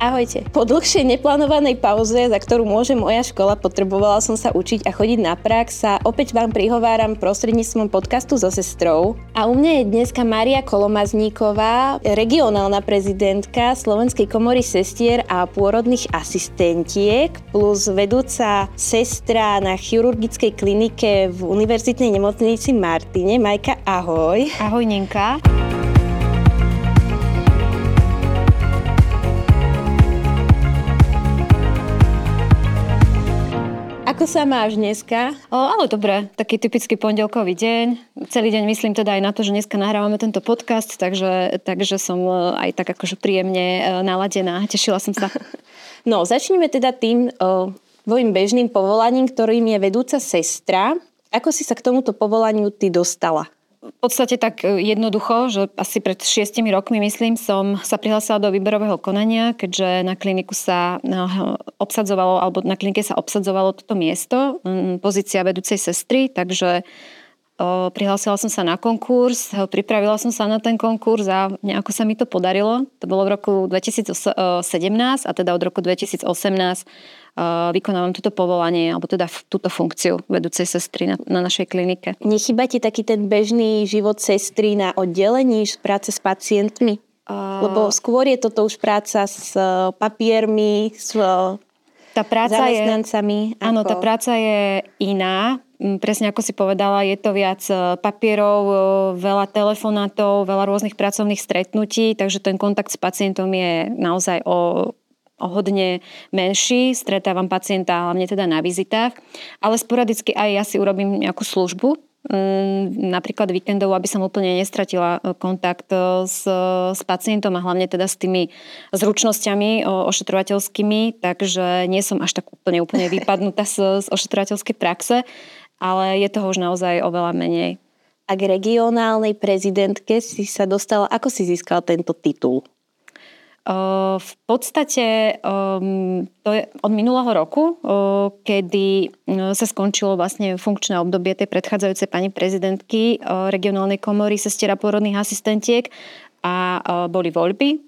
Ahojte. Po dlhšej neplánovanej pauze, za ktorú môže moja škola, potrebovala som sa učiť a chodiť na prax, sa opäť vám prihováram prostredníctvom podcastu so sestrou. A u mňa je dneska Maria Kolomazníková, regionálna prezidentka Slovenskej komory sestier a pôrodných asistentiek, plus vedúca sestra na chirurgickej klinike v Univerzitnej nemocnici Martine. Majka, ahoj. Ahoj, Nenka. Ako sa máš dneska? O, ale dobre, taký typický pondelkový deň. Celý deň myslím teda aj na to, že dneska nahrávame tento podcast, takže, takže som e, aj tak akože príjemne e, naladená. Tešila som sa. No, začneme teda tým o, tvojim bežným povolaním, ktorým je vedúca sestra. Ako si sa k tomuto povolaniu ty dostala? V podstate tak e, jednoducho, že asi pred šiestimi rokmi, myslím, som sa prihlásila do výberového konania, keďže na kliniku sa no, obsadzovalo, alebo na klinike sa obsadzovalo toto miesto, pozícia vedúcej sestry, takže prihlásila som sa na konkurs, pripravila som sa na ten konkurs a nejako sa mi to podarilo. To bolo v roku 2017 a teda od roku 2018 vykonávam toto povolanie, alebo teda túto funkciu vedúcej sestry na, na našej klinike. Nechyba ti taký ten bežný život sestry na oddelení, práce s pacientmi? Lebo skôr je toto už práca s papiermi, s tá práca zamestnancami. Je, áno, tá práca je iná. Mm, presne ako si povedala, je to viac e, papierov, veľa telefonátov, veľa rôznych pracovných stretnutí, takže ten kontakt s pacientom je naozaj o hodne menší, stretávam pacienta hlavne teda na vizitách, ale sporadicky aj ja si urobím nejakú službu, napríklad víkendov, aby som úplne nestratila e, kontakt e, s, s pacientom a hlavne teda s tými zručnosťami ošetrovateľskými, takže nie som až tak úplne, úplne vypadnutá z, z ošetrovateľskej praxe, ale je toho už naozaj oveľa menej. A k regionálnej prezidentke si sa dostala, ako si získal tento titul? V podstate to je od minulého roku, kedy sa skončilo vlastne funkčné obdobie tej predchádzajúcej pani prezidentky regionálnej komory sestiera pôrodných asistentiek a boli voľby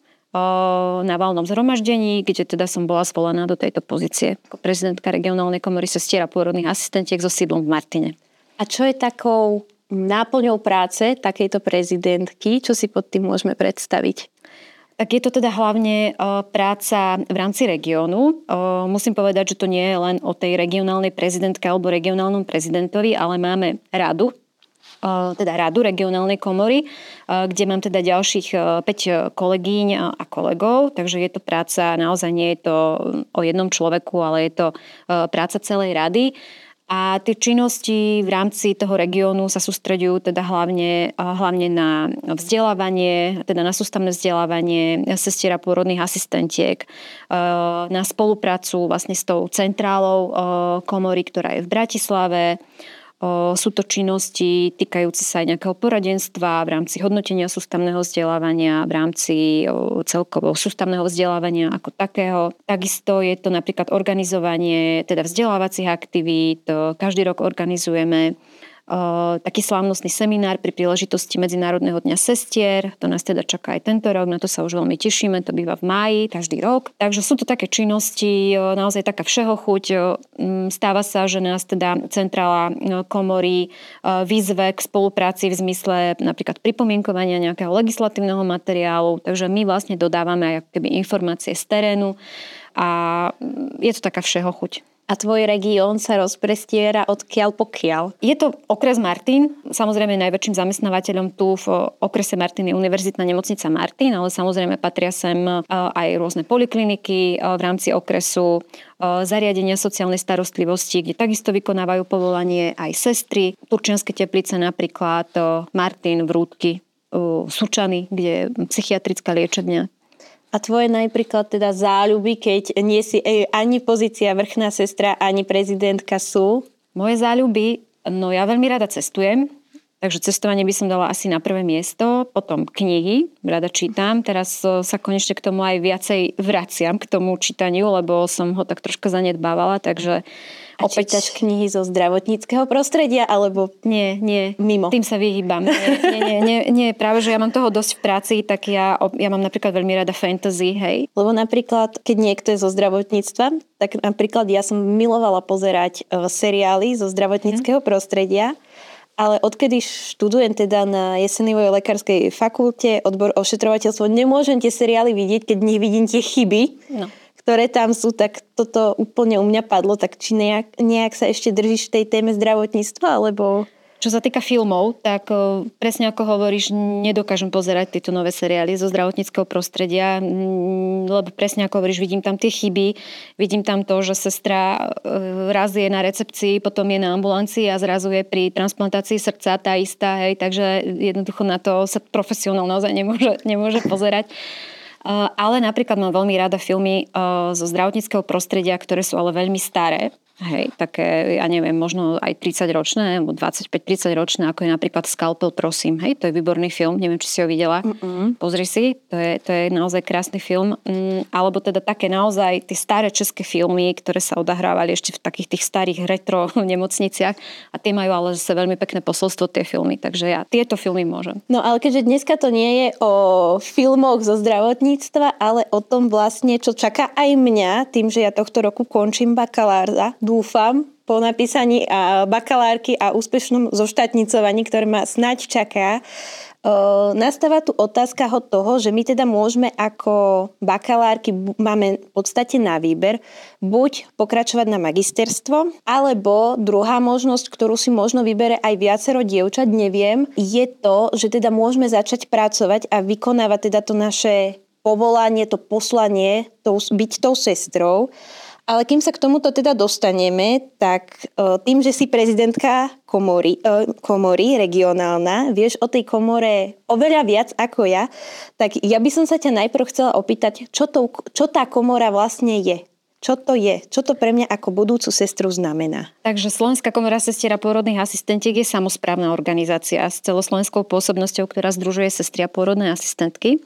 na valnom zhromaždení, kde teda som bola zvolená do tejto pozície ako prezidentka regionálnej komory sestiera pôrodných asistentiek so sídlom v Martine. A čo je takou náplňou práce takejto prezidentky? Čo si pod tým môžeme predstaviť? Tak je to teda hlavne práca v rámci regiónu. Musím povedať, že to nie je len o tej regionálnej prezidentke alebo regionálnom prezidentovi, ale máme radu, teda radu regionálnej komory, kde mám teda ďalších 5 kolegyň a kolegov, takže je to práca, naozaj nie je to o jednom človeku, ale je to práca celej rady. A tie činnosti v rámci toho regiónu sa sústredujú teda hlavne, hlavne na vzdelávanie, teda na sústavné vzdelávanie sestiera pôrodných asistentiek, na spoluprácu vlastne s tou centrálou komory, ktorá je v Bratislave, sú to činnosti týkajúce sa aj nejakého poradenstva v rámci hodnotenia sústavného vzdelávania, v rámci celkovo sústavného vzdelávania ako takého. Takisto je to napríklad organizovanie teda vzdelávacích aktivít. Každý rok organizujeme taký slávnostný seminár pri príležitosti Medzinárodného dňa sestier. To nás teda čaká aj tento rok, na to sa už veľmi tešíme, to býva v máji každý rok. Takže sú to také činnosti, naozaj taká všeho chuť. Stáva sa, že nás teda centrála komory výzve k spolupráci v zmysle napríklad pripomienkovania nejakého legislatívneho materiálu, takže my vlastne dodávame aj keby informácie z terénu a je to taká všeho chuť a tvoj región sa rozprestiera odkiaľ pokiaľ? Je to okres Martin, samozrejme najväčším zamestnávateľom tu v okrese Martin je Univerzitná nemocnica Martin, ale samozrejme patria sem e, aj rôzne polikliniky e, v rámci okresu, e, zariadenia sociálnej starostlivosti, kde takisto vykonávajú povolanie aj sestry, Turčianske teplice napríklad, Martin, Vrútky, Sučany, kde je psychiatrická liečebňa a tvoje napríklad teda záľuby, keď nie si e, ani pozícia vrchná sestra, ani prezidentka sú? Moje záľuby, no ja veľmi rada cestujem. Takže cestovanie by som dala asi na prvé miesto, potom knihy, rada čítam. Teraz e, sa konečne k tomu aj viacej vraciam, k tomu čítaniu, lebo som ho tak troška zanedbávala, takže a opäť... čítaš knihy zo zdravotníckého prostredia, alebo nie, nie, mimo? Tým sa vyhýbam. Nie, nie, nie, nie, nie, práve, že ja mám toho dosť v práci, tak ja, ja mám napríklad veľmi rada fantasy, hej. Lebo napríklad, keď niekto je zo zdravotníctva, tak napríklad ja som milovala pozerať e, seriály zo zdravotníckého hmm. prostredia, ale odkedy študujem teda na Jesenivoj lekárskej fakulte odbor ošetrovateľstvo, nemôžem tie seriály vidieť, keď nevidím tie chyby. No ktoré tam sú, tak toto úplne u mňa padlo. Tak či nejak, nejak sa ešte držíš v tej téme zdravotníctva, alebo... Čo sa týka filmov, tak presne ako hovoríš, nedokážem pozerať tieto nové seriály zo zdravotníckého prostredia, lebo presne ako hovoríš, vidím tam tie chyby, vidím tam to, že sestra e, raz je na recepcii, potom je na ambulancii a zrazu je pri transplantácii srdca tá istá, hej, takže jednoducho na to sa profesionál naozaj nemôže, nemôže pozerať. Ale napríklad mám veľmi rada filmy zo zdravotníckého prostredia, ktoré sú ale veľmi staré. Hej, také, ja neviem, možno aj 30 ročné, alebo 25-30 ročné, ako je napríklad Skalpel, prosím. Hej, to je výborný film, neviem, či si ho videla. Mm-mm. Pozri si, to je, to je naozaj krásny film. Mm, alebo teda také naozaj tie staré české filmy, ktoré sa odahrávali ešte v takých tých starých retro nemocniciach a tie majú ale zase veľmi pekné posolstvo tie filmy, takže ja tieto filmy môžem. No ale keďže dneska to nie je o filmoch zo zdravotníctva, ale o tom vlastne, čo čaká aj mňa, tým, že ja tohto roku končím bakalára, dúfam, po napísaní bakalárky a úspešnom zoštátnicovaní, ktoré ma snať čaká, nastáva tu otázka od toho, že my teda môžeme ako bakalárky, máme v podstate na výber, buď pokračovať na magisterstvo, alebo druhá možnosť, ktorú si možno vybere aj viacero dievčat, neviem, je to, že teda môžeme začať pracovať a vykonávať teda to naše povolanie, to poslanie, to, byť tou sestrou. Ale kým sa k tomuto teda dostaneme, tak e, tým, že si prezidentka komory, e, komory regionálna, vieš o tej komore oveľa viac ako ja, tak ja by som sa ťa najprv chcela opýtať, čo, to, čo tá komora vlastne je. Čo to je? Čo to pre mňa ako budúcu sestru znamená? Takže Slovenská komora sestier a pôrodných asistentiek je samozprávna organizácia s celoslovenskou pôsobnosťou, ktorá združuje sestry a pôrodné asistentky.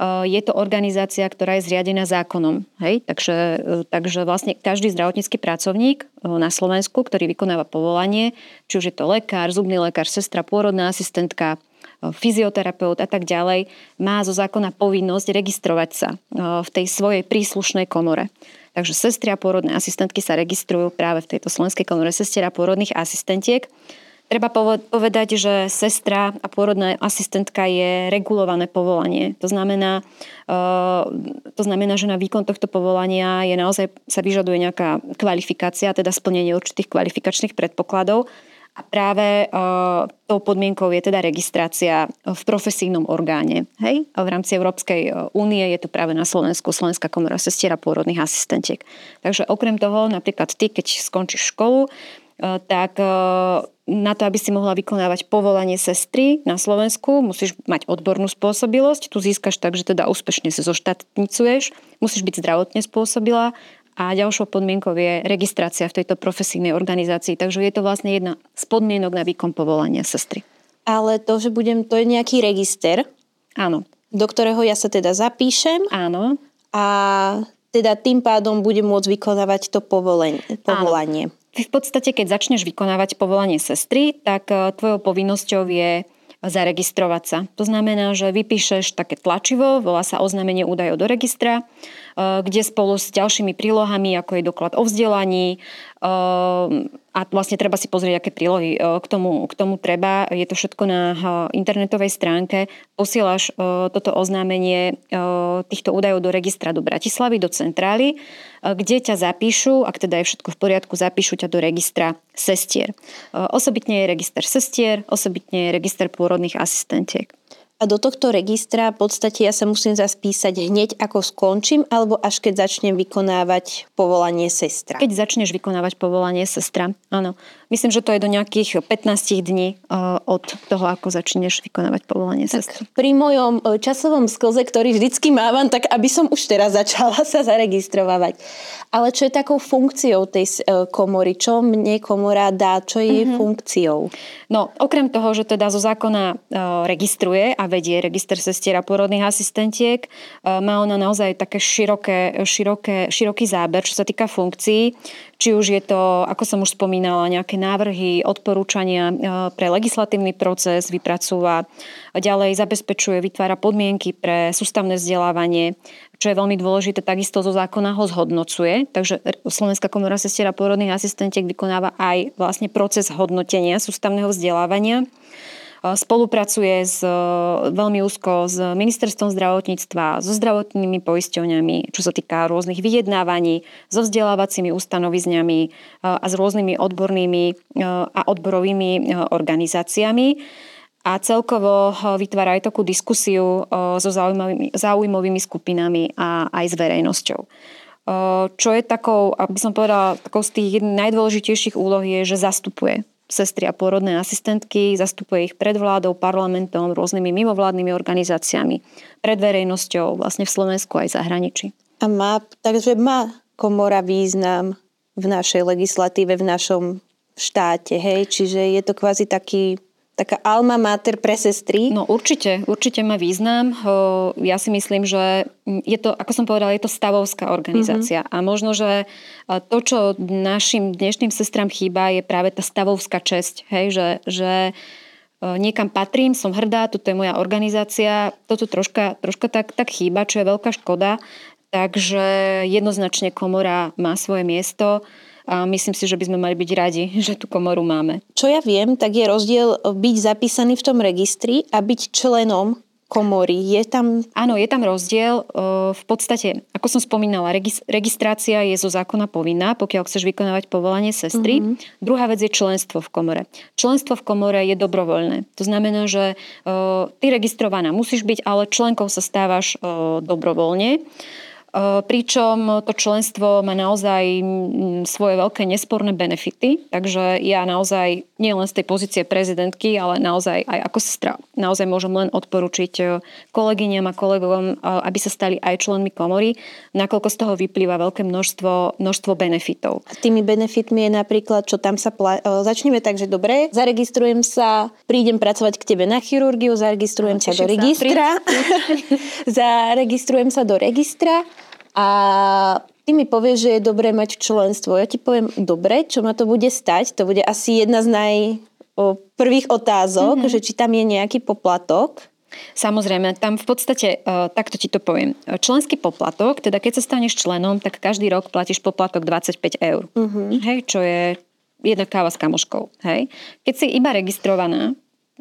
Eh, je to organizácia, ktorá je zriadená zákonom. Hej? Takže, eh, takže vlastne každý zdravotnícky pracovník eh, na Slovensku, ktorý vykonáva povolanie, či už je to lekár, zubný lekár, sestra, pôrodná asistentka, fyzioterapeut a tak ďalej, má zo zákona povinnosť registrovať sa v tej svojej príslušnej komore. Takže sestry a pôrodné asistentky sa registrujú práve v tejto Slovenskej komore sestier a pôrodných asistentiek. Treba povedať, že sestra a pôrodná asistentka je regulované povolanie. To znamená, eh, to znamená, že na výkon tohto povolania je naozaj sa vyžaduje nejaká kvalifikácia, teda splnenie určitých kvalifikačných predpokladov. A práve uh, tou podmienkou je teda registrácia v profesijnom orgáne. Hej? A v rámci Európskej eh, únie je to práve na Slovensku Slovenská komora sestiera pôrodných asistentiek. Takže okrem toho, napríklad ty, keď skončíš školu, tak uh, na to, aby si mohla vykonávať povolanie sestry na Slovensku, musíš mať odbornú spôsobilosť. Tu získaš tak, že teda úspešne sa zoštátnicuješ, musíš byť zdravotne spôsobila a ďalšou podmienkou je registrácia v tejto profesijnej organizácii. Takže je to vlastne jedna z podmienok na výkon povolania sestry. Ale to, že budem, to je nejaký register. Áno. Do ktorého ja sa teda zapíšem. Áno. A teda tým pádom budem môcť vykonávať to povolenie, povolanie. Áno. V podstate, keď začneš vykonávať povolanie sestry, tak e, tvojou povinnosťou je zaregistrovať sa. To znamená, že vypíšeš také tlačivo, volá sa oznámenie údajov do registra, e, kde spolu s ďalšími prílohami, ako je doklad o vzdelaní, e, a vlastne treba si pozrieť, aké prílohy k tomu, k tomu treba. Je to všetko na internetovej stránke. Posielaš toto oznámenie týchto údajov do registra do Bratislavy, do centrály E, kde ťa zapíšu, ak teda je všetko v poriadku, zapíšu ťa do registra sestier. E, osobitne je register sestier, osobitne je register pôrodných asistentiek. A do tohto registra v podstate ja sa musím zaspísať hneď ako skončím, alebo až keď začnem vykonávať povolanie sestra. Keď začneš vykonávať povolanie sestra, áno. Myslím, že to je do nejakých 15 dní od toho, ako začneš vykonávať povolanie sestry. Pri mojom časovom sklze, ktorý vždycky mávam, tak aby som už teraz začala sa zaregistrovať. Ale čo je takou funkciou tej komory? Čo mne komora dá? Čo je mm-hmm. funkciou? No, okrem toho, že teda zo zákona registruje a vedie register sestier a porodných asistentiek, má ona naozaj také široké, široké, široký záber, čo sa týka funkcií. Či už je to, ako som už spomínala, nejaké návrhy, odporúčania e, pre legislatívny proces, vypracúva, ďalej zabezpečuje, vytvára podmienky pre sústavné vzdelávanie, čo je veľmi dôležité, takisto zo zákona ho zhodnocuje. Takže Slovenská komora sestiera pôrodných asistentiek vykonáva aj vlastne proces hodnotenia sústavného vzdelávania. Spolupracuje s, veľmi úzko s ministerstvom zdravotníctva, so zdravotnými poisťovňami, čo sa týka rôznych vyjednávaní, so vzdelávacími ustanovizňami a s rôznymi odbornými a odborovými organizáciami a celkovo vytvára aj takú diskusiu so zaujímavými, zaujímavými skupinami a aj s verejnosťou. Čo je takou, aby som povedala, takou z tých najdôležitejších úloh je, že zastupuje sestry a pôrodné asistentky, zastupuje ich pred vládou, parlamentom, rôznymi mimovládnymi organizáciami, pred verejnosťou, vlastne v Slovensku aj zahraničí. A má, takže má komora význam v našej legislatíve, v našom štáte, hej? Čiže je to kvázi taký taká alma mater pre sestry? No určite, určite má význam. Ja si myslím, že je to, ako som povedala, je to stavovská organizácia. Mm-hmm. A možno, že to, čo našim dnešným sestram chýba, je práve tá stavovská česť. Hej, že, že niekam patrím, som hrdá, toto je moja organizácia, toto troška, troška tak, tak chýba, čo je veľká škoda. Takže jednoznačne komora má svoje miesto a myslím si, že by sme mali byť radi, že tú komoru máme. Čo ja viem, tak je rozdiel byť zapísaný v tom registri a byť členom komory. Je tam... Áno, je tam rozdiel. V podstate, ako som spomínala, registrácia je zo zákona povinná, pokiaľ chceš vykonávať povolanie sestry. Mm-hmm. Druhá vec je členstvo v komore. Členstvo v komore je dobrovoľné. To znamená, že ty registrovaná musíš byť, ale členkou sa stávaš dobrovoľne. Pričom to členstvo má naozaj svoje veľké nesporné benefity, takže ja naozaj nie len z tej pozície prezidentky, ale naozaj aj ako sestra. Naozaj môžem len odporučiť e, kolegyňam a kolegom, e, aby sa stali aj členmi komory, nakoľko z toho vyplýva veľké množstvo, množstvo benefitov. A tými benefitmi je napríklad, čo tam sa plá... E, začneme tak, že dobre, zaregistrujem sa, prídem pracovať k tebe na chirurgiu, zaregistrujem sa do registra, zaregistrujem sa do registra a ty mi povieš, že je dobré mať členstvo. Ja ti poviem, dobre, čo ma to bude stať? To bude asi jedna z naj o, prvých otázok, mm-hmm. že či tam je nejaký poplatok. Samozrejme, tam v podstate, uh, takto ti to poviem. Členský poplatok, teda keď sa staneš členom, tak každý rok platíš poplatok 25 eur. Uh-huh. Hej, čo je jedna káva s kamoškou. Hej. Keď si iba registrovaná,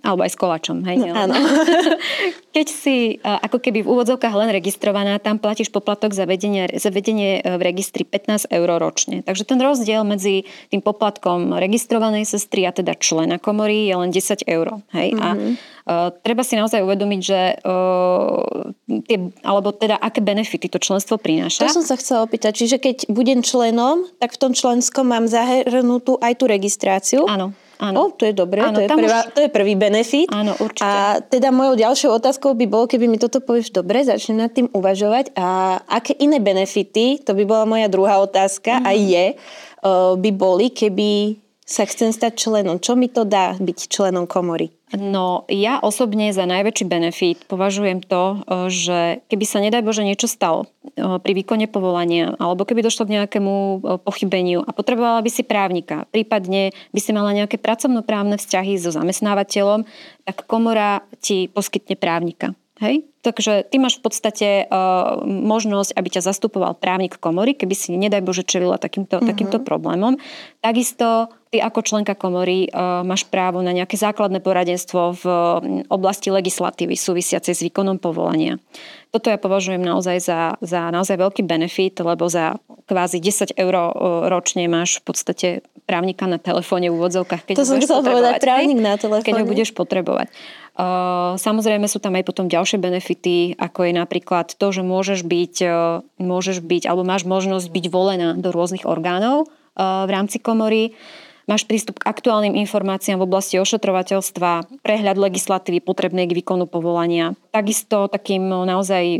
alebo aj s kolačom, hej? No, áno. Keď si ako keby v úvodzovkách len registrovaná, tam platíš poplatok za vedenie, za vedenie e, v registri 15 eur ročne. Takže ten rozdiel medzi tým poplatkom registrovanej sestry a teda člena komory je len 10 eur. Hej? Mm-hmm. A uh, treba si naozaj uvedomiť, že uh, tie, alebo teda aké benefity to členstvo prináša. To som sa chcela opýtať. Čiže keď budem členom, tak v tom členskom mám zahrnutú aj tú registráciu. Áno. Áno. O, to je dobré, Áno, to, je prvá, už... to je prvý benefit. Áno, určite. A teda mojou ďalšou otázkou by bolo, keby mi toto povieš dobre, začnem nad tým uvažovať. A aké iné benefity, to by bola moja druhá otázka, mm. a je, by boli, keby sa chcem stať členom. Čo mi to dá byť členom komory? No, ja osobne za najväčší benefit považujem to, e, že keby sa nedaj Bože niečo stalo e, pri výkone povolania, alebo keby došlo k nejakému e, pochybeniu a potrebovala by si právnika, prípadne by si mala nejaké pracovnoprávne vzťahy so zamestnávateľom, tak komora ti poskytne právnika. Hej? Takže ty máš v podstate uh, možnosť, aby ťa zastupoval právnik komory, keby si, nedaj Bože, čelila takýmto, mm-hmm. takýmto problémom. Takisto ty ako členka komory uh, máš právo na nejaké základné poradenstvo v oblasti legislatívy súvisiacej s výkonom povolania. Toto ja považujem naozaj za, za naozaj veľký benefit, lebo za kvázi 10 eur uh, ročne máš v podstate právnika na telefóne v úvodzovkách, keď to som chcela povedať, právnik na telefóne. Keď ho budeš potrebovať. Samozrejme sú tam aj potom ďalšie benefity, ako je napríklad to, že môžeš byť, môžeš byť alebo máš možnosť byť volená do rôznych orgánov v rámci komory. Máš prístup k aktuálnym informáciám v oblasti ošetrovateľstva, prehľad legislatívy potrebnej k výkonu povolania. Takisto takým naozaj e,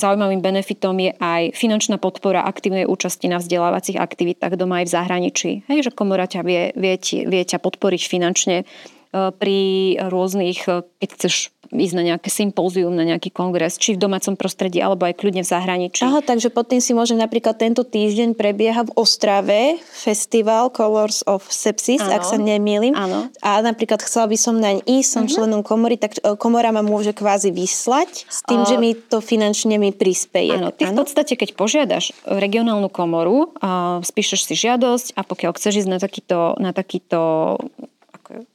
zaujímavým benefitom je aj finančná podpora aktívnej účasti na vzdelávacích aktivitách doma aj v zahraničí. Hej, že komora ťa vie, vie, vie ťa podporiť finančne E, pri rôznych, keď chceš ísť na nejaké sympózium, na nejaký kongres, či v domácom prostredí, alebo aj kľudne v zahraničí. Aha, takže pod tým si môžem napríklad tento týždeň prebieha v Ostrave festival Colors of Sepsis, ano. ak sa nemýlim. Ano. A napríklad chcela by som naň ísť, som uh-huh. členom komory, tak e, komora ma môže kvázi vyslať s tým, uh, že mi to finančne mi prispieje. Áno, ty ano? v podstate, keď požiadaš regionálnu komoru, uh, spíšeš si žiadosť a pokiaľ chceš ísť na takýto, na takýto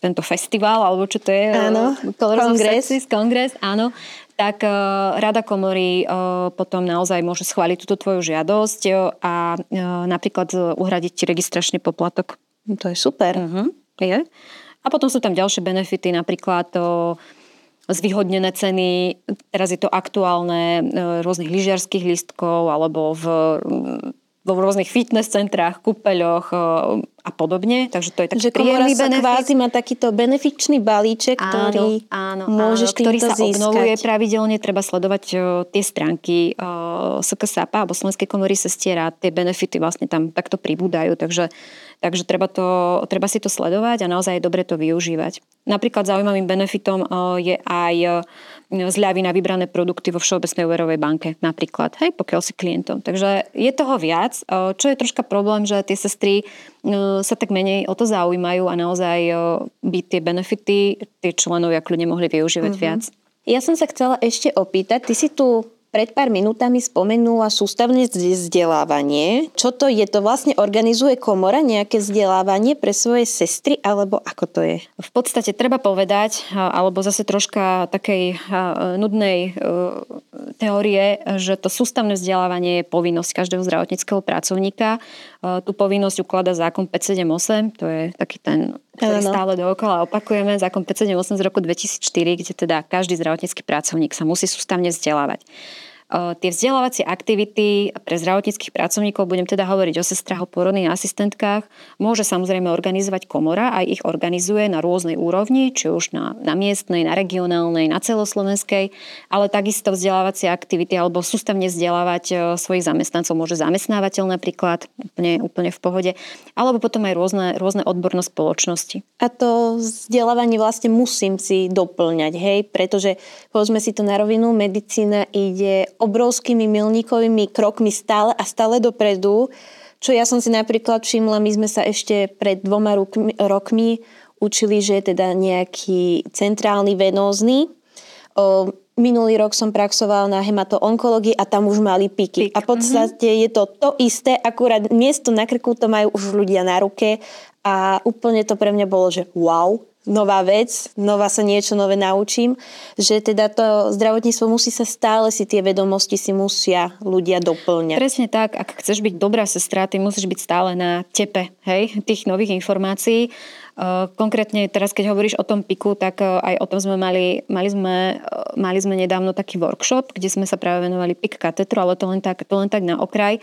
tento festival, alebo čo to je? Áno, kongres. kongres, áno tak uh, Rada komory uh, potom naozaj môže schváliť túto tvoju žiadosť a napríklad uhradiť ti registračný poplatok. To je super. Uh-huh, je. A potom sú tam ďalšie benefity, napríklad zvýhodnené ceny, teraz je to aktuálne rôznych lyžiarských lístkov alebo v vo rôznych fitness centrách, kúpeľoch e, a podobne. Takže to je taký Takže príjemný benefit. kvázi má takýto benefičný balíček, ktorý áno, môžeš áno, ktorý sa získať. obnovuje pravidelne. Treba sledovať uh, tie stránky uh, SKSAPA alebo Slovenskej komory sestiera. Tie benefity vlastne tam takto pribúdajú. Takže Takže treba, to, treba si to sledovať a naozaj je dobre to využívať. Napríklad zaujímavým benefitom je aj zľavy na vybrané produkty vo Všeobecnej úverovej banke napríklad, hej, pokiaľ si klientom. Takže je toho viac, čo je troška problém, že tie sestry sa tak menej o to zaujímajú a naozaj by tie benefity tie členovia kľudne mohli využívať mm-hmm. viac. Ja som sa chcela ešte opýtať, ty si tu pred pár minútami spomenula sústavné vzdelávanie. Čo to je? To vlastne organizuje komora nejaké vzdelávanie pre svoje sestry, alebo ako to je? V podstate treba povedať, alebo zase troška takej nudnej e, teórie, že to sústavné vzdelávanie je povinnosť každého zdravotníckého pracovníka. E, tú povinnosť ukladá zákon 578, to je taký ten ktorý stále dookola opakujeme, zákon 578 z roku 2004, kde teda každý zdravotnícky pracovník sa musí sústavne vzdelávať. Tie vzdelávacie aktivity pre zdravotníckých pracovníkov, budem teda hovoriť o sestrách, o porodných asistentkách, môže samozrejme organizovať komora, aj ich organizuje na rôznej úrovni, či už na, na miestnej, na regionálnej, na celoslovenskej, ale takisto vzdelávacie aktivity alebo sústavne vzdelávať svojich zamestnancov môže zamestnávateľ napríklad, úplne, úplne v pohode, alebo potom aj rôzne, rôzne odborné spoločnosti. A to vzdelávanie vlastne musím si doplňať, hej, pretože povedzme si to na rovinu, medicína ide obrovskými milníkovými krokmi stále a stále dopredu, čo ja som si napríklad všimla, my sme sa ešte pred dvoma rokmi učili, že je teda nejaký centrálny venózny. O, minulý rok som praxoval na hematoonkológii a tam už mali piky. Pik. A v podstate mm-hmm. je to to isté, akurát miesto na krku to majú už ľudia na ruke a úplne to pre mňa bolo, že wow, nová vec, nová sa niečo nové naučím, že teda to zdravotníctvo musí sa stále si tie vedomosti si musia ľudia doplňať. Presne tak, ak chceš byť dobrá sestra, ty musíš byť stále na tepe hej, tých nových informácií. Konkrétne teraz, keď hovoríš o tom piku, tak aj o tom sme mali, mali sme, mali sme nedávno taký workshop, kde sme sa práve venovali pik katetru, ale to len tak, to len tak na okraj.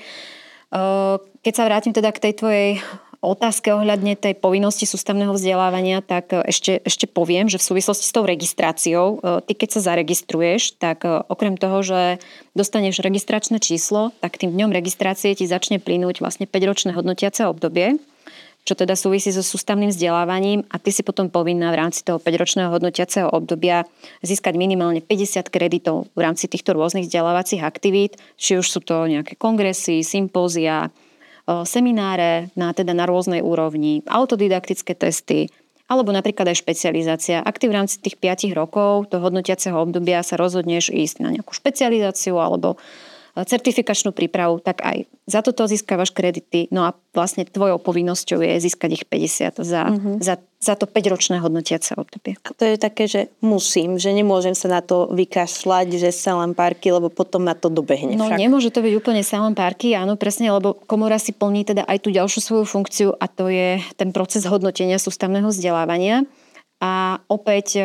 Keď sa vrátim teda k tej tvojej otázke ohľadne tej povinnosti sústavného vzdelávania, tak e, ešte, ešte poviem, že v súvislosti s tou registráciou, e, ty keď sa zaregistruješ, tak e, okrem toho, že dostaneš registračné číslo, tak tým dňom registrácie ti začne plynúť vlastne 5-ročné hodnotiace obdobie, čo teda súvisí so sústavným vzdelávaním a ty si potom povinná v rámci toho 5-ročného hodnotiaceho obdobia získať minimálne 50 kreditov v rámci týchto rôznych vzdelávacích aktivít, či už sú to nejaké kongresy, sympózia, semináre na, teda na rôznej úrovni, autodidaktické testy, alebo napríklad aj špecializácia. Ak ty v rámci tých 5 rokov, toho hodnotiaceho obdobia sa rozhodneš ísť na nejakú špecializáciu alebo certifikačnú prípravu, tak aj za toto získavaš kredity. No a vlastne tvojou povinnosťou je získať ich 50 za, mm-hmm. za, za to 5-ročné hodnotiace obdobie. A to je také, že musím, že nemôžem sa na to vykašľať, že len párky, lebo potom ma to dobehne. No však. nemôže to byť úplne len párky, áno, presne, lebo komora si plní teda aj tú ďalšiu svoju funkciu a to je ten proces hodnotenia sústavného vzdelávania A opäť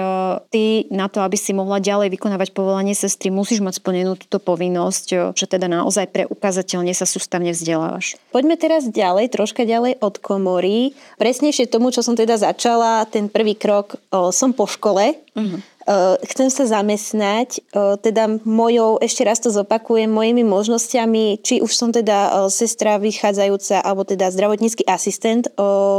ty na to, aby si mohla ďalej vykonávať povolanie sestry, musíš mať splnenú túto povinnosť, že teda naozaj preukazateľne sa sústavne vzdelávaš. Poďme teraz ďalej, troška ďalej od komory. Presnejšie tomu, čo som teda začala, ten prvý krok, som po škole. Uh-huh chcem sa zamestnať, eh, teda mojou, ešte raz to zopakujem, mojimi možnosťami, či už som teda eh, sestra vychádzajúca, alebo teda zdravotnícky asistent,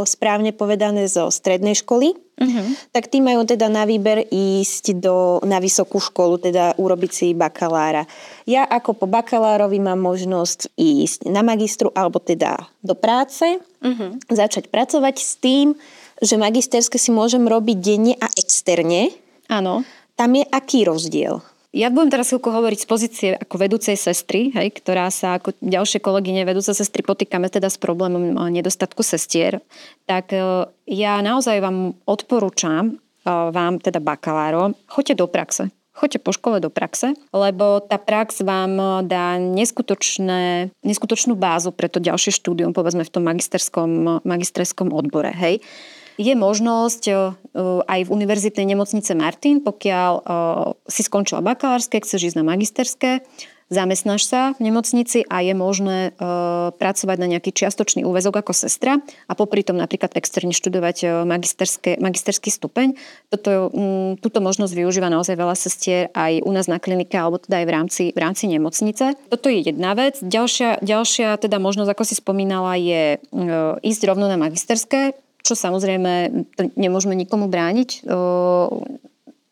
správne povedané zo strednej školy, uh-huh. tak tí majú teda na výber ísť do, na vysokú školu, teda urobiť si bakalára. Ja ako po bakalárovi mám možnosť ísť na magistru, alebo teda do práce, uh-huh. začať pracovať s tým, že magisterské si môžem robiť denne a externe, Áno. Tam je aký rozdiel? Ja budem teraz chvíľku hovoriť z pozície ako vedúcej sestry, hej, ktorá sa ako ďalšie kolegyne vedúce sestry potýkame teda s problémom nedostatku sestier. Tak e, ja naozaj vám odporúčam, e, vám teda bakalárom, choďte do praxe. Choďte po škole do praxe, lebo tá prax vám dá neskutočné, neskutočnú bázu pre to ďalšie štúdium, povedzme v tom magisterskom, magisterskom odbore. Hej. Je možnosť e, aj v univerzitnej nemocnice Martin, pokiaľ e, si skončila bakalárske, chceš ísť na magisterské, zamestnáš sa v nemocnici a je možné e, pracovať na nejaký čiastočný úvezok ako sestra a popri tom napríklad externe študovať magisterský stupeň. Toto, m, túto možnosť využíva naozaj veľa sestier aj u nás na klinike alebo teda aj v rámci, v rámci nemocnice. Toto je jedna vec. Ďalšia, ďalšia teda možnosť, ako si spomínala, je e, ísť rovno na magisterské čo samozrejme nemôžeme nikomu brániť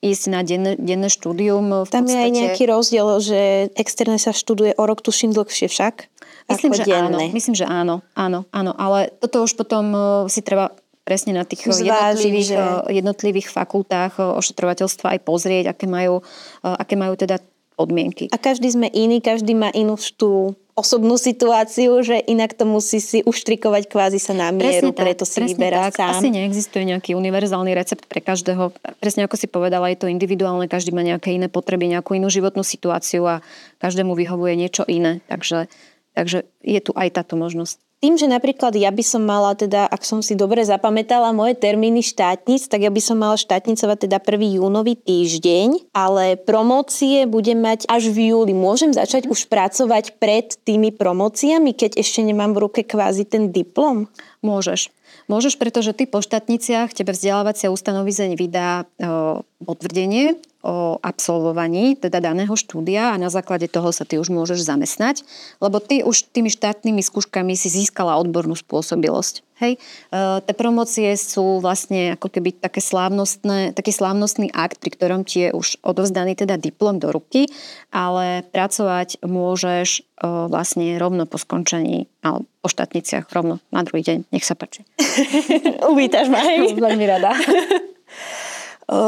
ísť na denné, denné štúdium. V Tam podstate... je aj nejaký rozdiel, že externé sa študuje o rok, tuším dlhšie však. Myslím, že denné. áno. Myslím, že áno, áno, áno. Ale toto už potom si treba presne na tých Zváži, jednotlivých, že... jednotlivých fakultách ošetrovateľstva aj pozrieť, aké majú, aké majú teda podmienky. A každý sme iný, každý má inú tú osobnú situáciu, že inak to musí si uštrikovať kvázi sa na mieru, presne preto tak, si vyberá sám. Asi neexistuje nejaký univerzálny recept pre každého. Presne ako si povedala, je to individuálne, každý má nejaké iné potreby, nejakú inú životnú situáciu a každému vyhovuje niečo iné. Takže, takže je tu aj táto možnosť. Tým, že napríklad ja by som mala teda, ak som si dobre zapamätala moje termíny štátnic, tak ja by som mala štátnicovať teda 1. júnový týždeň, ale promócie budem mať až v júli. Môžem začať už pracovať pred tými promóciami, keď ešte nemám v ruke kvázi ten diplom? Môžeš. Môžeš, pretože ty po štátniciach tebe vzdelávacia ustanovizeň vydá o, potvrdenie o absolvovaní teda daného štúdia a na základe toho sa ty už môžeš zamestnať, lebo ty už tými štátnymi skúškami si získala odbornú spôsobilosť. Hej, e, tie promócie sú vlastne ako keby také slávnostné, taký slávnostný akt, pri ktorom ti je už odovzdaný teda diplom do ruky, ale pracovať môžeš e, vlastne rovno po skončení, alebo po štátniciach rovno na druhý deň. Nech sa páči. Uvítaš ma, hej? Veľmi rada.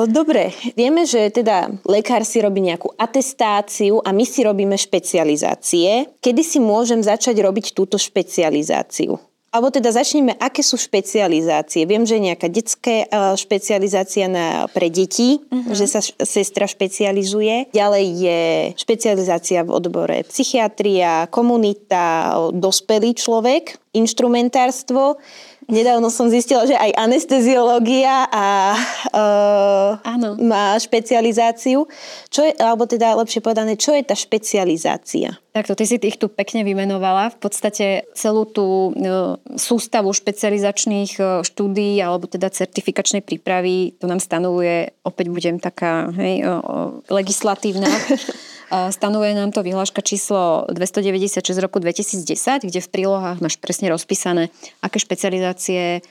Dobre, vieme, že teda lekár si robí nejakú atestáciu a my si robíme špecializácie. Kedy si môžem začať robiť túto špecializáciu? Alebo teda začneme, aké sú špecializácie. Viem, že je nejaká detská špecializácia na, pre deti, uh-huh. že sa sestra špecializuje. Ďalej je špecializácia v odbore psychiatria, komunita, dospelý človek, inštrumentárstvo. Nedávno som zistila, že aj anesteziológia a uh, má špecializáciu. Čo je, alebo teda lepšie povedané, čo je tá špecializácia? Takto, ty si ich tu pekne vymenovala. V podstate celú tú uh, sústavu špecializačných uh, štúdií alebo teda certifikačnej prípravy, to nám stanovuje, opäť budem taká hej, uh, legislatívna. Stanovuje nám to vyhláška číslo 296 roku 2010, kde v prílohách máš presne rozpísané, aké špecializácie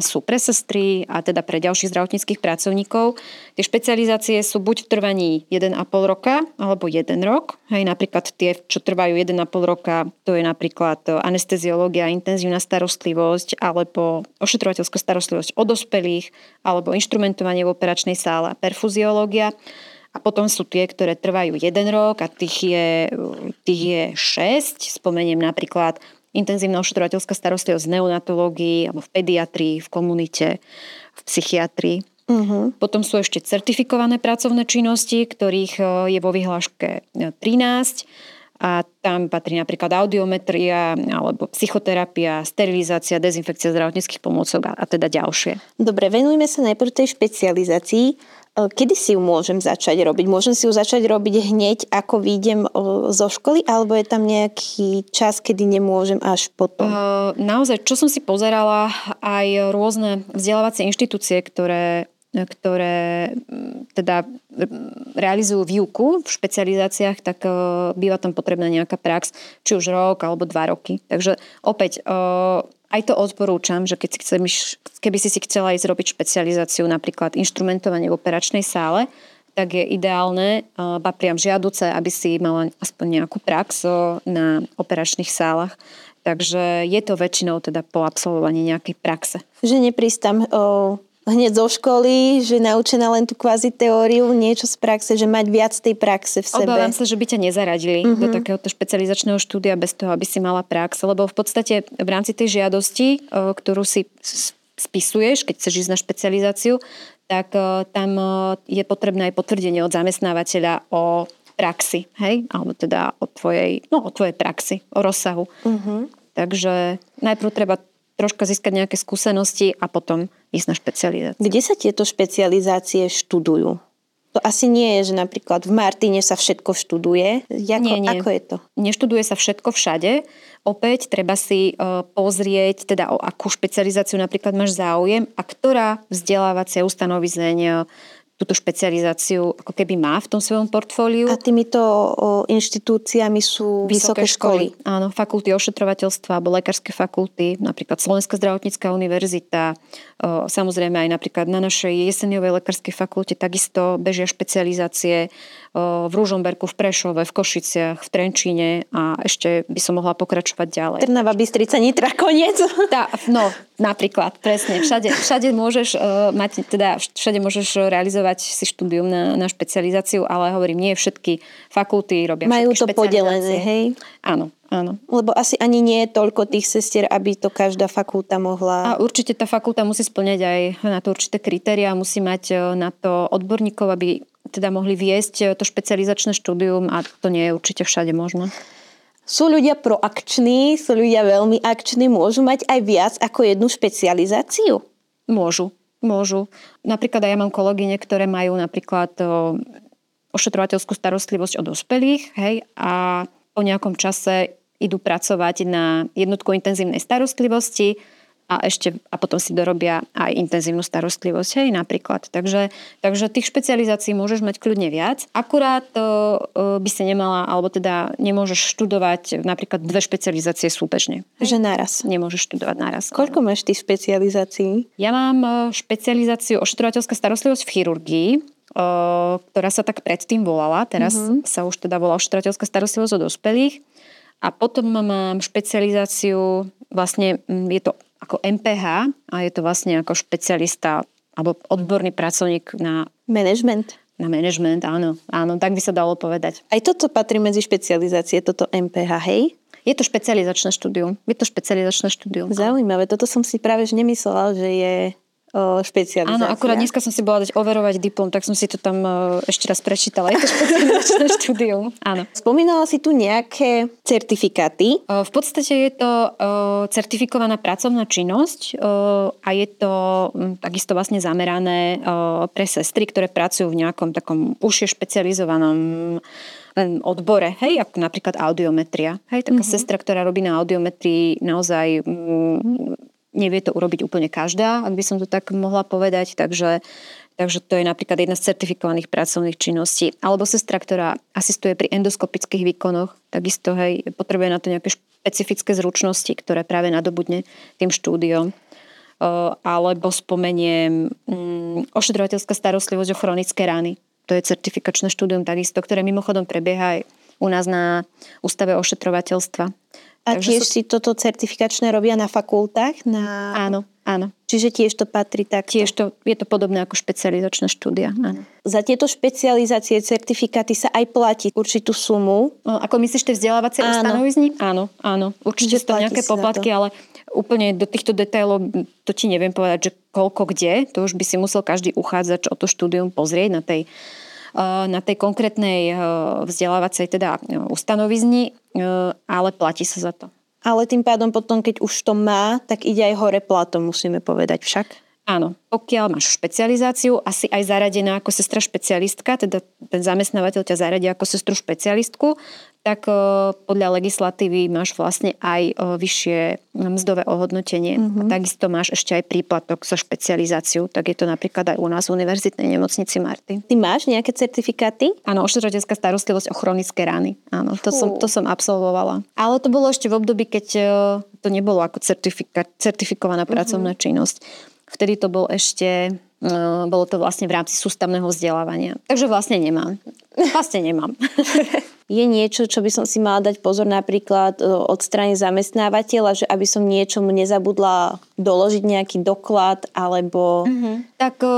sú pre sestry a teda pre ďalších zdravotníckých pracovníkov. Tie špecializácie sú buď v trvaní 1,5 roka alebo 1 rok. Hej, napríklad tie, čo trvajú 1,5 roka, to je napríklad anesteziológia, intenzívna starostlivosť alebo ošetrovateľská starostlivosť o dospelých alebo inštrumentovanie v operačnej sále, perfuziológia. A potom sú tie, ktoré trvajú jeden rok a tých je, tých je 6. Spomeniem napríklad intenzívna ošetrovateľská starostlivosť v neonatológii alebo v pediatrii, v komunite, v psychiatrii. Uh-huh. Potom sú ešte certifikované pracovné činnosti, ktorých e, je vo vyhláške 13. E, a tam patrí napríklad audiometria alebo psychoterapia, sterilizácia, dezinfekcia zdravotníckých pomôcok a, a teda ďalšie. Dobre, venujme sa najprv tej špecializácii. E, kedy si ju môžem začať robiť? Môžem si ju začať robiť hneď, ako výjdem e, zo školy, alebo je tam nejaký čas, kedy nemôžem až potom? Uh, naozaj, čo som si pozerala, aj rôzne vzdelávacie inštitúcie, ktoré ktoré mm, teda mm, realizujú výuku v špecializáciách, tak e, býva tam potrebná nejaká prax, či už rok alebo dva roky. Takže opäť e, aj to odporúčam, že keď chcem, keby si si chcela ísť robiť špecializáciu napríklad inštrumentovanie v operačnej sále, tak je ideálne, e, ba priam žiaduce, aby si mala aspoň nejakú prax na operačných sálach. Takže je to väčšinou teda po absolvovaní nejakej praxe. Že neprísť tam hneď zo školy, že naučená len tú kvázi teóriu, niečo z praxe, že mať viac tej praxe v sebe. Obávam sa, že by ťa nezaradili mm-hmm. do mhm. takéhoto špecializačného štúdia bez toho, aby si mala prax, lebo v podstate v rámci tej žiadosti, ktorú si spisuješ, keď chceš ísť na špecializáciu, tak tam je potrebné aj potvrdenie od zamestnávateľa o praxi, hej? Alebo teda o tvojej, no o tvojej praxi, o rozsahu. Mm-hmm. Takže najprv treba troška získať nejaké skúsenosti a potom ísť na špecializáciu. Kde sa tieto špecializácie študujú? To asi nie je, že napríklad v Martine sa všetko študuje. Jako, nie, nie. Ako je to? Neštuduje sa všetko všade. Opäť treba si uh, pozrieť, teda o akú špecializáciu napríklad máš záujem a ktorá vzdelávacia ustanovizeň túto špecializáciu ako keby má v tom svojom portfóliu. A týmito o, inštitúciami sú vysoké, vysoké školy. školy. Áno, fakulty ošetrovateľstva alebo lekárske fakulty, napríklad Slovenská zdravotnícká univerzita, o, samozrejme aj napríklad na našej jeseniovej lekárskej fakulte takisto bežia špecializácie v Ružomberku, v Prešove, v Košiciach, v Trenčíne a ešte by som mohla pokračovať ďalej. Trnava, Bystrica, Nitra, koniec. Tá, no, napríklad, presne. Všade, všade môžeš uh, mať, teda všade môžeš realizovať si štúdium na, na špecializáciu, ale hovorím, nie všetky fakulty robia Majú to podelené, hej? Áno, Áno. Lebo asi ani nie je toľko tých sestier, aby to každá fakulta mohla... A určite tá fakulta musí splňať aj na to určité kritéria, musí mať e, na to odborníkov, aby teda mohli viesť e, to špecializačné štúdium a to nie je určite všade možné. Sú ľudia proakční, sú ľudia veľmi akční, môžu mať aj viac ako jednu špecializáciu? Môžu, môžu. Napríklad aj ja mám kolegyne, ktoré majú napríklad e, ošetrovateľskú starostlivosť o dospelých, hej, a po nejakom čase idú pracovať na jednotku intenzívnej starostlivosti a ešte a potom si dorobia aj intenzívnu starostlivosť, hej, napríklad. Takže, takže tých špecializácií môžeš mať kľudne viac. Akurát to e, by si nemala, alebo teda nemôžeš študovať napríklad dve špecializácie súbežne. Že naraz. Nemôžeš študovať naraz. Koľko máš tých špecializácií? Ja mám e, špecializáciu ošetrovateľská starostlivosť v chirurgii, e, ktorá sa tak predtým volala. Teraz uh-huh. sa už teda volá ošetrovateľská starostlivosť o dospelých. A potom mám špecializáciu, vlastne mm, je to ako MPH a je to vlastne ako špecialista alebo odborný pracovník na... Management. Na management, áno. Áno, tak by sa dalo povedať. Aj toto patrí medzi špecializácie, toto MPH, hej? Je to špecializačné štúdium. Je to špecializačné štúdium. Zaujímavé, toto som si práve že nemyslela, že je špecializácia. Áno, akurát dneska som si bola dať overovať diplom, tak som si to tam ešte raz prečítala. Je to špecializačné štúdium. Áno. Spomínala si tu nejaké certifikáty? V podstate je to certifikovaná pracovná činnosť a je to takisto vlastne zamerané pre sestry, ktoré pracujú v nejakom takom užšie špecializovanom odbore, hej, ako napríklad audiometria. Hej, taká mm-hmm. sestra, ktorá robí na audiometrii naozaj nevie to urobiť úplne každá, ak by som to tak mohla povedať, takže, takže to je napríklad jedna z certifikovaných pracovných činností. Alebo sestra, ktorá asistuje pri endoskopických výkonoch, takisto hej, potrebuje na to nejaké špecifické zručnosti, ktoré práve nadobudne tým štúdiom. Alebo spomeniem mm, ošetrovateľská starostlivosť o chronické rány. To je certifikačné štúdium takisto, ktoré mimochodom prebieha aj u nás na Ústave ošetrovateľstva. A Takže tiež sú... si toto certifikačné robia na fakultách? Na... Áno, áno. Čiže tiež to patrí tak. Tiež to, je to podobné ako špecializačné štúdia. Áno. Za tieto špecializácie, certifikáty sa aj platí určitú sumu. O, ako myslíš tie vzdelávacie ustanovizní? Áno, áno. Určite sú to nejaké poplatky, ale úplne do týchto detailov to ti neviem povedať, že koľko kde. To už by si musel každý uchádzač o to štúdium pozrieť na tej na tej konkrétnej vzdelávacej teda ustanovizni, ale platí sa za to. Ale tým pádom potom, keď už to má, tak ide aj hore platom, musíme povedať však. Áno, pokiaľ máš špecializáciu, asi aj zaradená ako sestra špecialistka, teda ten zamestnávateľ ťa zaradí ako sestru špecialistku, tak podľa legislatívy máš vlastne aj vyššie mzdové ohodnotenie. Mm-hmm. A takisto máš ešte aj príplatok za špecializáciu, tak je to napríklad aj u nás v Univerzitnej nemocnici Marty. Ty máš nejaké certifikáty? Áno, ošetrovateľská starostlivosť o chronické rány. Áno, to som, to som absolvovala. Ale to bolo ešte v období, keď to nebolo ako certifikovaná mhm. pracovná mm-hmm. činnosť. Vtedy to bol ešte, e, bolo to vlastne v rámci sústavného vzdelávania. Takže vlastne nemám. Vlastne nemám. Je niečo, čo by som si mala dať pozor napríklad e, od strany zamestnávateľa, že aby som niečomu nezabudla doložiť nejaký doklad alebo... Mm-hmm. Tak e,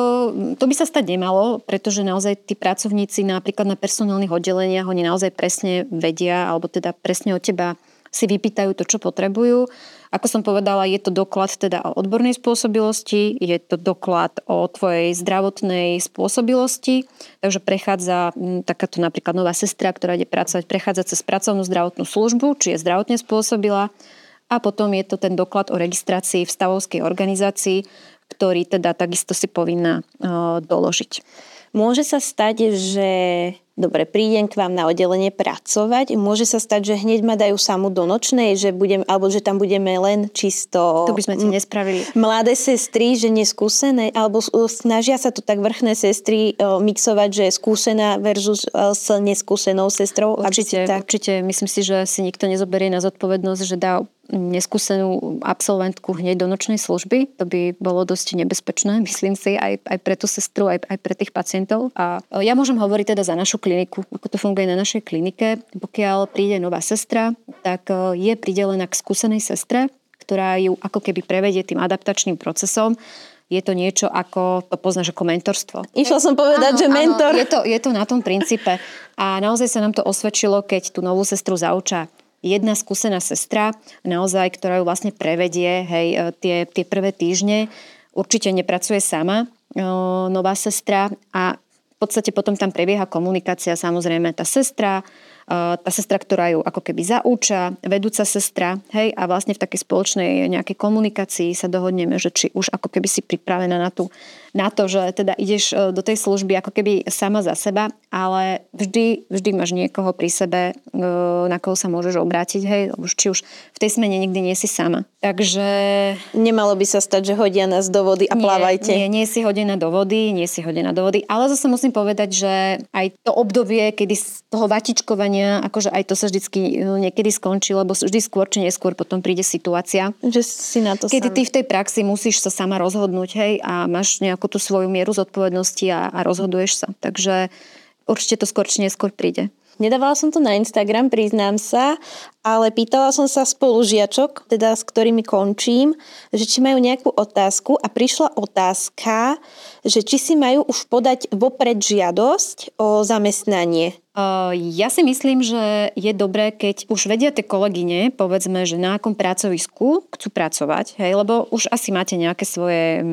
to by sa stať nemalo, pretože naozaj tí pracovníci napríklad na personálnych oddeleniach, oni naozaj presne vedia, alebo teda presne od teba si vypýtajú to, čo potrebujú ako som povedala, je to doklad teda o odbornej spôsobilosti, je to doklad o tvojej zdravotnej spôsobilosti, takže prechádza takáto napríklad nová sestra, ktorá ide pracovať, prechádza cez pracovnú zdravotnú službu, či je zdravotne spôsobila a potom je to ten doklad o registrácii v stavovskej organizácii, ktorý teda takisto si povinná doložiť. Môže sa stať, že dobre, prídem k vám na oddelenie pracovať, môže sa stať, že hneď ma dajú samu do nočnej, že budem, alebo že tam budeme len čisto... To by sme ti nespravili. Mladé sestry, že neskúsené, alebo snažia sa to tak vrchné sestry mixovať, že skúsená versus s neskúsenou sestrou. Určite, tak... určite. Myslím si, že si nikto nezoberie na zodpovednosť, že dá neskúsenú absolventku hneď do nočnej služby. To by bolo dosť nebezpečné, myslím si, aj, aj pre tú sestru, aj, aj pre tých pacientov. A ja môžem hovoriť teda za našu kliniku, ako to funguje na našej klinike. Pokiaľ príde nová sestra, tak e, je pridelená k skúsenej sestre, ktorá ju ako keby prevedie tým adaptačným procesom je to niečo ako, to poznáš ako mentorstvo. Išla som povedať, áno, že mentor. Áno, je, to, je to na tom princípe. A naozaj sa nám to osvedčilo, keď tú novú sestru zauča jedna skúsená sestra, naozaj, ktorá ju vlastne prevedie, hej, e, tie, tie prvé týždne. Určite nepracuje sama, o, nová sestra a podstate potom tam prebieha komunikácia, samozrejme tá sestra, tá sestra, ktorá ju ako keby zaúča, vedúca sestra, hej, a vlastne v takej spoločnej nejakej komunikácii sa dohodneme, že či už ako keby si pripravená na, tú, na to, že teda ideš e, do tej služby ako keby sama za seba, ale vždy, vždy máš niekoho pri sebe, e, na koho sa môžeš obrátiť, hej, či už v tej smene nikdy nie si sama. Takže... Nemalo by sa stať, že hodia nás do vody a nie, plávajte. Nie, nie si hodená do vody, nie si hodená do vody, ale zase musím povedať, že aj to obdobie, kedy z toho vatičkovania akože aj to sa vždycky no, niekedy skončí, lebo vždy skôr či neskôr potom príde situácia. Že si na to Kedy ty v tej praxi musíš sa sama rozhodnúť, hej, a máš nejakú tú svoju mieru zodpovednosti a, a rozhoduješ sa. Takže určite to skôr či neskôr príde. Nedávala som to na Instagram, priznám sa, ale pýtala som sa spolužiačok, teda s ktorými končím, že či majú nejakú otázku a prišla otázka, že či si majú už podať vopred žiadosť o zamestnanie. Ja si myslím, že je dobré, keď už vedia tie kolegyne, povedzme, že na akom pracovisku chcú pracovať, hej, lebo už asi máte nejaké svoje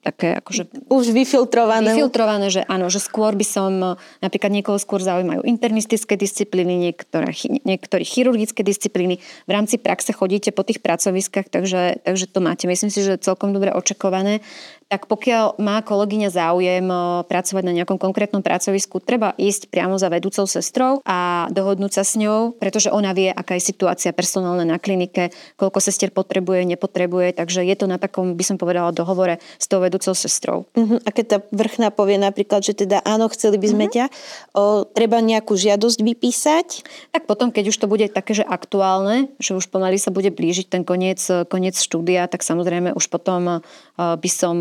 také akože... Už vyfiltrované. Vyfiltrované, že áno, že skôr by som, napríklad niekoho skôr zaujímajú internistické disciplíny, niektoré, niektoré chirurgické disciplíny. V rámci praxe chodíte po tých pracoviskách, takže, takže to máte. Myslím si, že celkom dobre očakované tak pokiaľ má kolegyňa záujem pracovať na nejakom konkrétnom pracovisku, treba ísť priamo za vedúcou sestrou a dohodnúť sa s ňou, pretože ona vie, aká je situácia personálna na klinike, koľko sestier potrebuje, nepotrebuje, takže je to na takom, by som povedala, dohovore s tou vedúcou sestrou. Uh-huh. A keď tá vrchná povie napríklad, že teda áno, chceli by sme uh-huh. ťa, o, treba nejakú žiadosť vypísať? Tak potom, keď už to bude také, že aktuálne, že už pomaly sa bude blížiť ten koniec, koniec štúdia, tak samozrejme už potom by som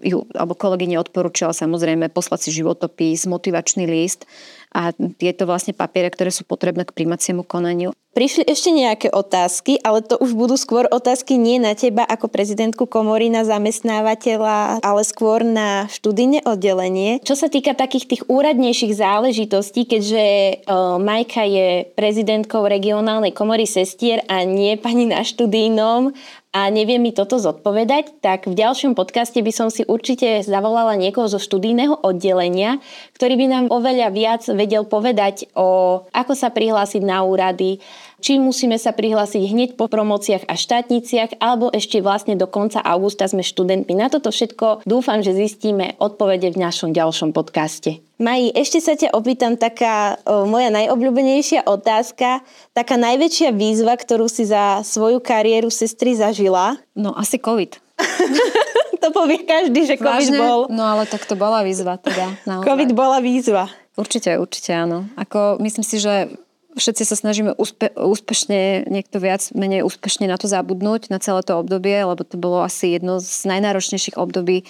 ju, alebo kolegyne odporúčala samozrejme poslať si životopis, motivačný list a tieto vlastne papiere, ktoré sú potrebné k príjmaciemu konaniu. Prišli ešte nejaké otázky, ale to už budú skôr otázky nie na teba ako prezidentku komory, na zamestnávateľa, ale skôr na študijné oddelenie. Čo sa týka takých tých úradnejších záležitostí, keďže o, Majka je prezidentkou regionálnej komory sestier a nie pani na študijnom a nevie mi toto zodpovedať, tak v ďalšom podcaste by som si určite zavolala niekoho zo študijného oddelenia, ktorý by nám oveľa viac vedel povedať o ako sa prihlásiť na úrady, či musíme sa prihlásiť hneď po promociách a štátniciach, alebo ešte vlastne do konca augusta sme študentmi. Na toto všetko dúfam, že zistíme odpovede v našom ďalšom podcaste. Maji, ešte sa ťa opýtam taká o, moja najobľúbenejšia otázka, taká najväčšia výzva, ktorú si za svoju kariéru sestry zažila? No asi COVID. to povie každý, že COVID Vážne? bol. No ale tak to bola výzva teda. Naozaj. COVID bola výzva. Určite, určite áno. Ako, myslím si, že všetci sa snažíme úspe, úspešne, niekto viac, menej úspešne na to zabudnúť, na celé to obdobie, lebo to bolo asi jedno z najnáročnejších období,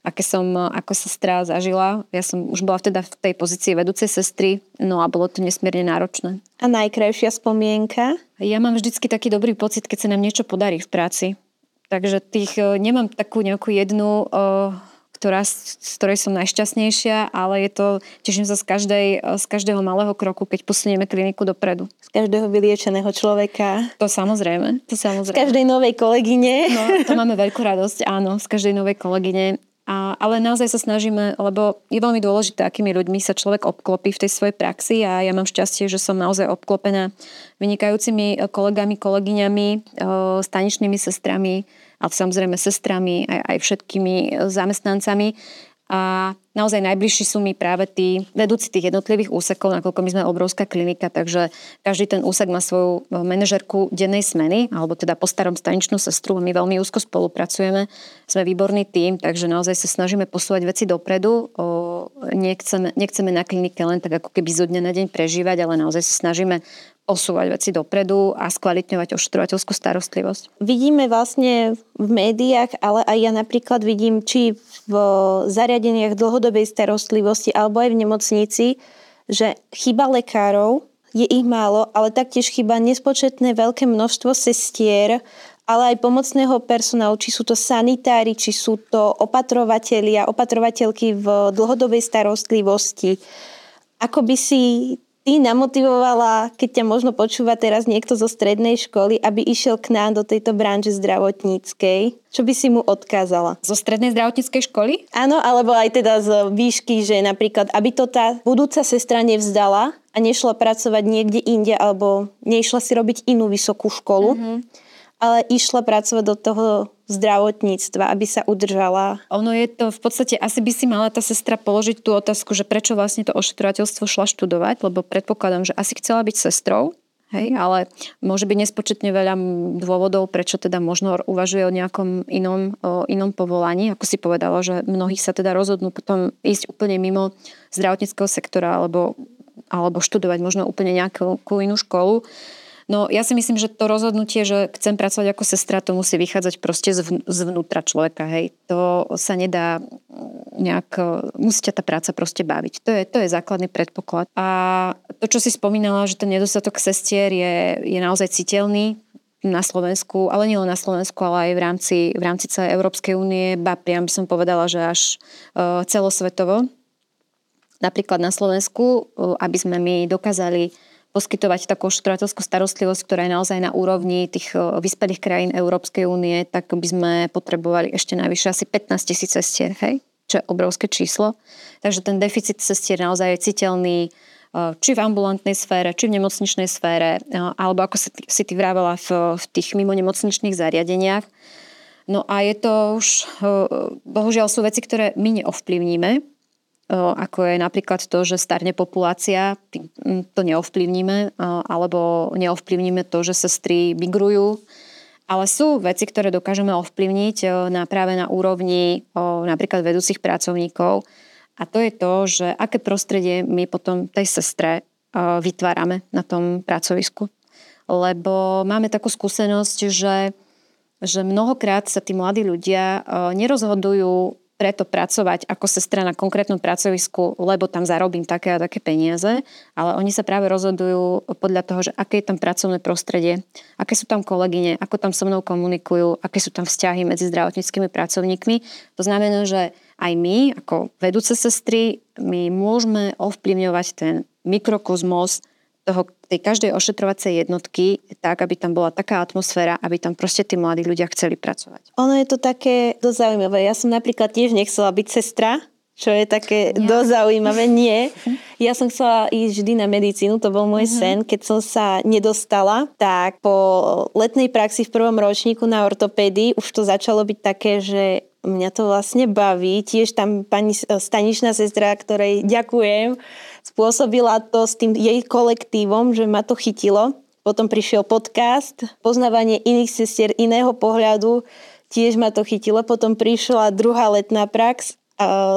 aké som ako sestra zažila. Ja som už bola teda v tej pozícii vedúcej sestry, no a bolo to nesmierne náročné. A najkrajšia spomienka? Ja mám vždycky taký dobrý pocit, keď sa nám niečo podarí v práci. Takže tých, eh, nemám takú nejakú jednu uh, ktorá, z ktorej som najšťastnejšia, ale je to, teším sa z, každej, z každého malého kroku, keď posunieme kliniku dopredu. Z každého vyliečeného človeka. To samozrejme, to samozrejme. Z každej novej kolegyne. No, to máme veľkú radosť, áno, z každej novej kolegyne. A, ale naozaj sa snažíme, lebo je veľmi dôležité, akými ľuďmi sa človek obklopí v tej svojej praxi a ja mám šťastie, že som naozaj obklopená vynikajúcimi kolegami, kolegyňami, staničnými sestrami, ale samozrejme sestrami, aj, aj všetkými zamestnancami. A naozaj najbližší sú mi práve tí vedúci tých jednotlivých úsekov, nakoľko my sme obrovská klinika, takže každý ten úsek má svoju manažerku dennej smeny, alebo teda po starom staničnú sestru. My veľmi úzko spolupracujeme, sme výborný tým, takže naozaj sa snažíme posúvať veci dopredu. O, nechceme, nechceme na klinike len tak ako keby zo dňa na deň prežívať, ale naozaj sa snažíme posúvať veci dopredu a skvalitňovať ošetrovateľskú starostlivosť. Vidíme vlastne v médiách, ale aj ja napríklad vidím, či v zariadeniach dlhodobej starostlivosti alebo aj v nemocnici, že chyba lekárov, je ich málo, ale taktiež chyba nespočetné veľké množstvo sestier, ale aj pomocného personálu, či sú to sanitári, či sú to opatrovatelia, opatrovateľky v dlhodobej starostlivosti. Ako by si ty namotivovala, keď ťa možno počúva teraz niekto zo strednej školy, aby išiel k nám do tejto branže zdravotníckej? Čo by si mu odkázala? Zo strednej zdravotníckej školy? Áno, alebo aj teda z výšky, že napríklad, aby to tá budúca sestra nevzdala a nešla pracovať niekde inde, alebo nešla si robiť inú vysokú školu. Mm-hmm ale išla pracovať do toho zdravotníctva, aby sa udržala. Ono je to v podstate, asi by si mala tá sestra položiť tú otázku, že prečo vlastne to ošetrovateľstvo šla študovať, lebo predpokladám, že asi chcela byť sestrou, Hej, ale môže byť nespočetne veľa dôvodov, prečo teda možno uvažuje o nejakom inom, o inom povolaní. Ako si povedala, že mnohí sa teda rozhodnú potom ísť úplne mimo zdravotníckého sektora alebo, alebo študovať možno úplne nejakú inú školu. No ja si myslím, že to rozhodnutie, že chcem pracovať ako sestra, to musí vychádzať proste zvnútra človeka, hej. To sa nedá nejak, musí ťa tá práca proste baviť. To je, to je základný predpoklad. A to, čo si spomínala, že ten nedostatok sestier je, je naozaj citeľný, na Slovensku, ale nielen na Slovensku, ale aj v rámci, v rámci celej Európskej únie, ba priam by som povedala, že až uh, celosvetovo. Napríklad na Slovensku, uh, aby sme my dokázali poskytovať takú ošetrovateľskú starostlivosť, ktorá je naozaj na úrovni tých vyspelých krajín Európskej únie, tak by sme potrebovali ešte najvyššie asi 15 tisíc cestier, hej? čo je obrovské číslo. Takže ten deficit cestier naozaj je citeľný či v ambulantnej sfére, či v nemocničnej sfére, alebo ako si ty vravela v, v tých mimo nemocničných zariadeniach. No a je to už, bohužiaľ sú veci, ktoré my neovplyvníme, ako je napríklad to, že starne populácia, to neovplyvníme, alebo neovplyvníme to, že sestry migrujú, ale sú veci, ktoré dokážeme ovplyvniť na, práve na úrovni napríklad vedúcich pracovníkov. A to je to, že aké prostredie my potom tej sestre vytvárame na tom pracovisku. Lebo máme takú skúsenosť, že, že mnohokrát sa tí mladí ľudia nerozhodujú preto pracovať ako sestra na konkrétnom pracovisku, lebo tam zarobím také a také peniaze, ale oni sa práve rozhodujú podľa toho, že aké je tam pracovné prostredie, aké sú tam kolegyne, ako tam so mnou komunikujú, aké sú tam vzťahy medzi zdravotníckými pracovníkmi. To znamená, že aj my, ako vedúce sestry, my môžeme ovplyvňovať ten mikrokozmos toho, tej každej ošetrovacej jednotky tak, aby tam bola taká atmosféra, aby tam proste tí mladí ľudia chceli pracovať. Ono je to také dosť zaujímavé. Ja som napríklad tiež nechcela byť sestra, čo je také Nie. dosť zaujímavé. Nie. Ja som chcela ísť vždy na medicínu, to bol môj uh-huh. sen. Keď som sa nedostala, tak po letnej praxi v prvom ročníku na ortopédii už to začalo byť také, že mňa to vlastne baví. Tiež tam pani staničná sestra, ktorej ďakujem, spôsobila to s tým jej kolektívom, že ma to chytilo. Potom prišiel podcast, poznávanie iných sestier, iného pohľadu, tiež ma to chytilo. Potom prišla druhá letná prax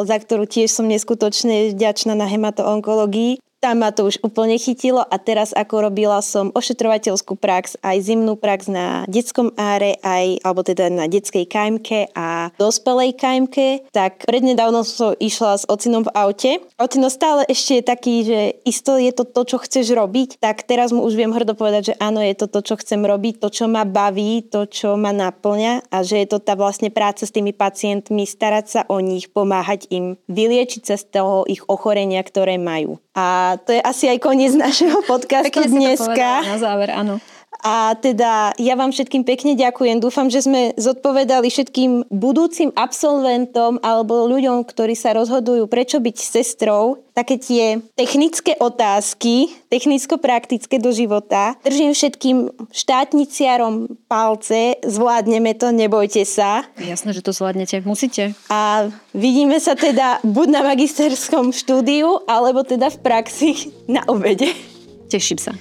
za ktorú tiež som neskutočne vďačná na hematoonkológii tam ma to už úplne chytilo a teraz ako robila som ošetrovateľskú prax, aj zimnú prax na detskom áre, aj, alebo teda na detskej KMK a dospelej KMK, tak prednedávno som išla s ocinom v aute. Ocino stále ešte je taký, že isto je to to, čo chceš robiť, tak teraz mu už viem hrdo povedať, že áno, je to to, čo chcem robiť, to, čo ma baví, to, čo ma naplňa a že je to tá vlastne práca s tými pacientmi, starať sa o nich, pomáhať im, vyliečiť sa z toho ich ochorenia, ktoré majú. A to je asi aj koniec našeho podcastu Pekne dneska. na záver, áno. A teda ja vám všetkým pekne ďakujem. Dúfam, že sme zodpovedali všetkým budúcim absolventom alebo ľuďom, ktorí sa rozhodujú, prečo byť sestrou, také tie technické otázky, technicko-praktické do života. Držím všetkým štátniciarom palce, zvládneme to, nebojte sa. Jasné, že to zvládnete, musíte. A vidíme sa teda buď na magisterskom štúdiu, alebo teda v praxi na obede. Teším sa.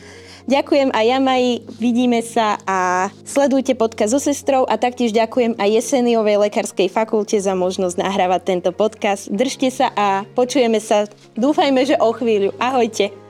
Ďakujem aj ja, Maji, vidíme sa a sledujte podcast so sestrou a taktiež ďakujem aj Jeseniovej lekárskej fakulte za možnosť nahrávať tento podcast. Držte sa a počujeme sa, dúfajme, že o chvíľu. Ahojte.